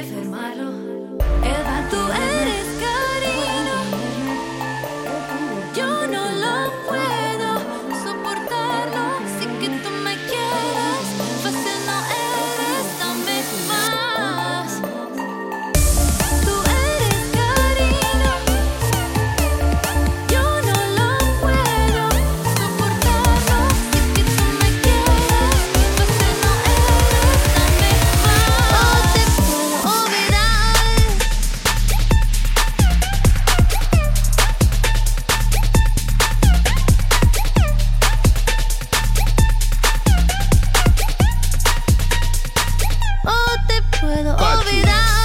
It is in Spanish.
enfermarlo. Eva, tú eres cariño. Yo no lo o te puedo olvidar.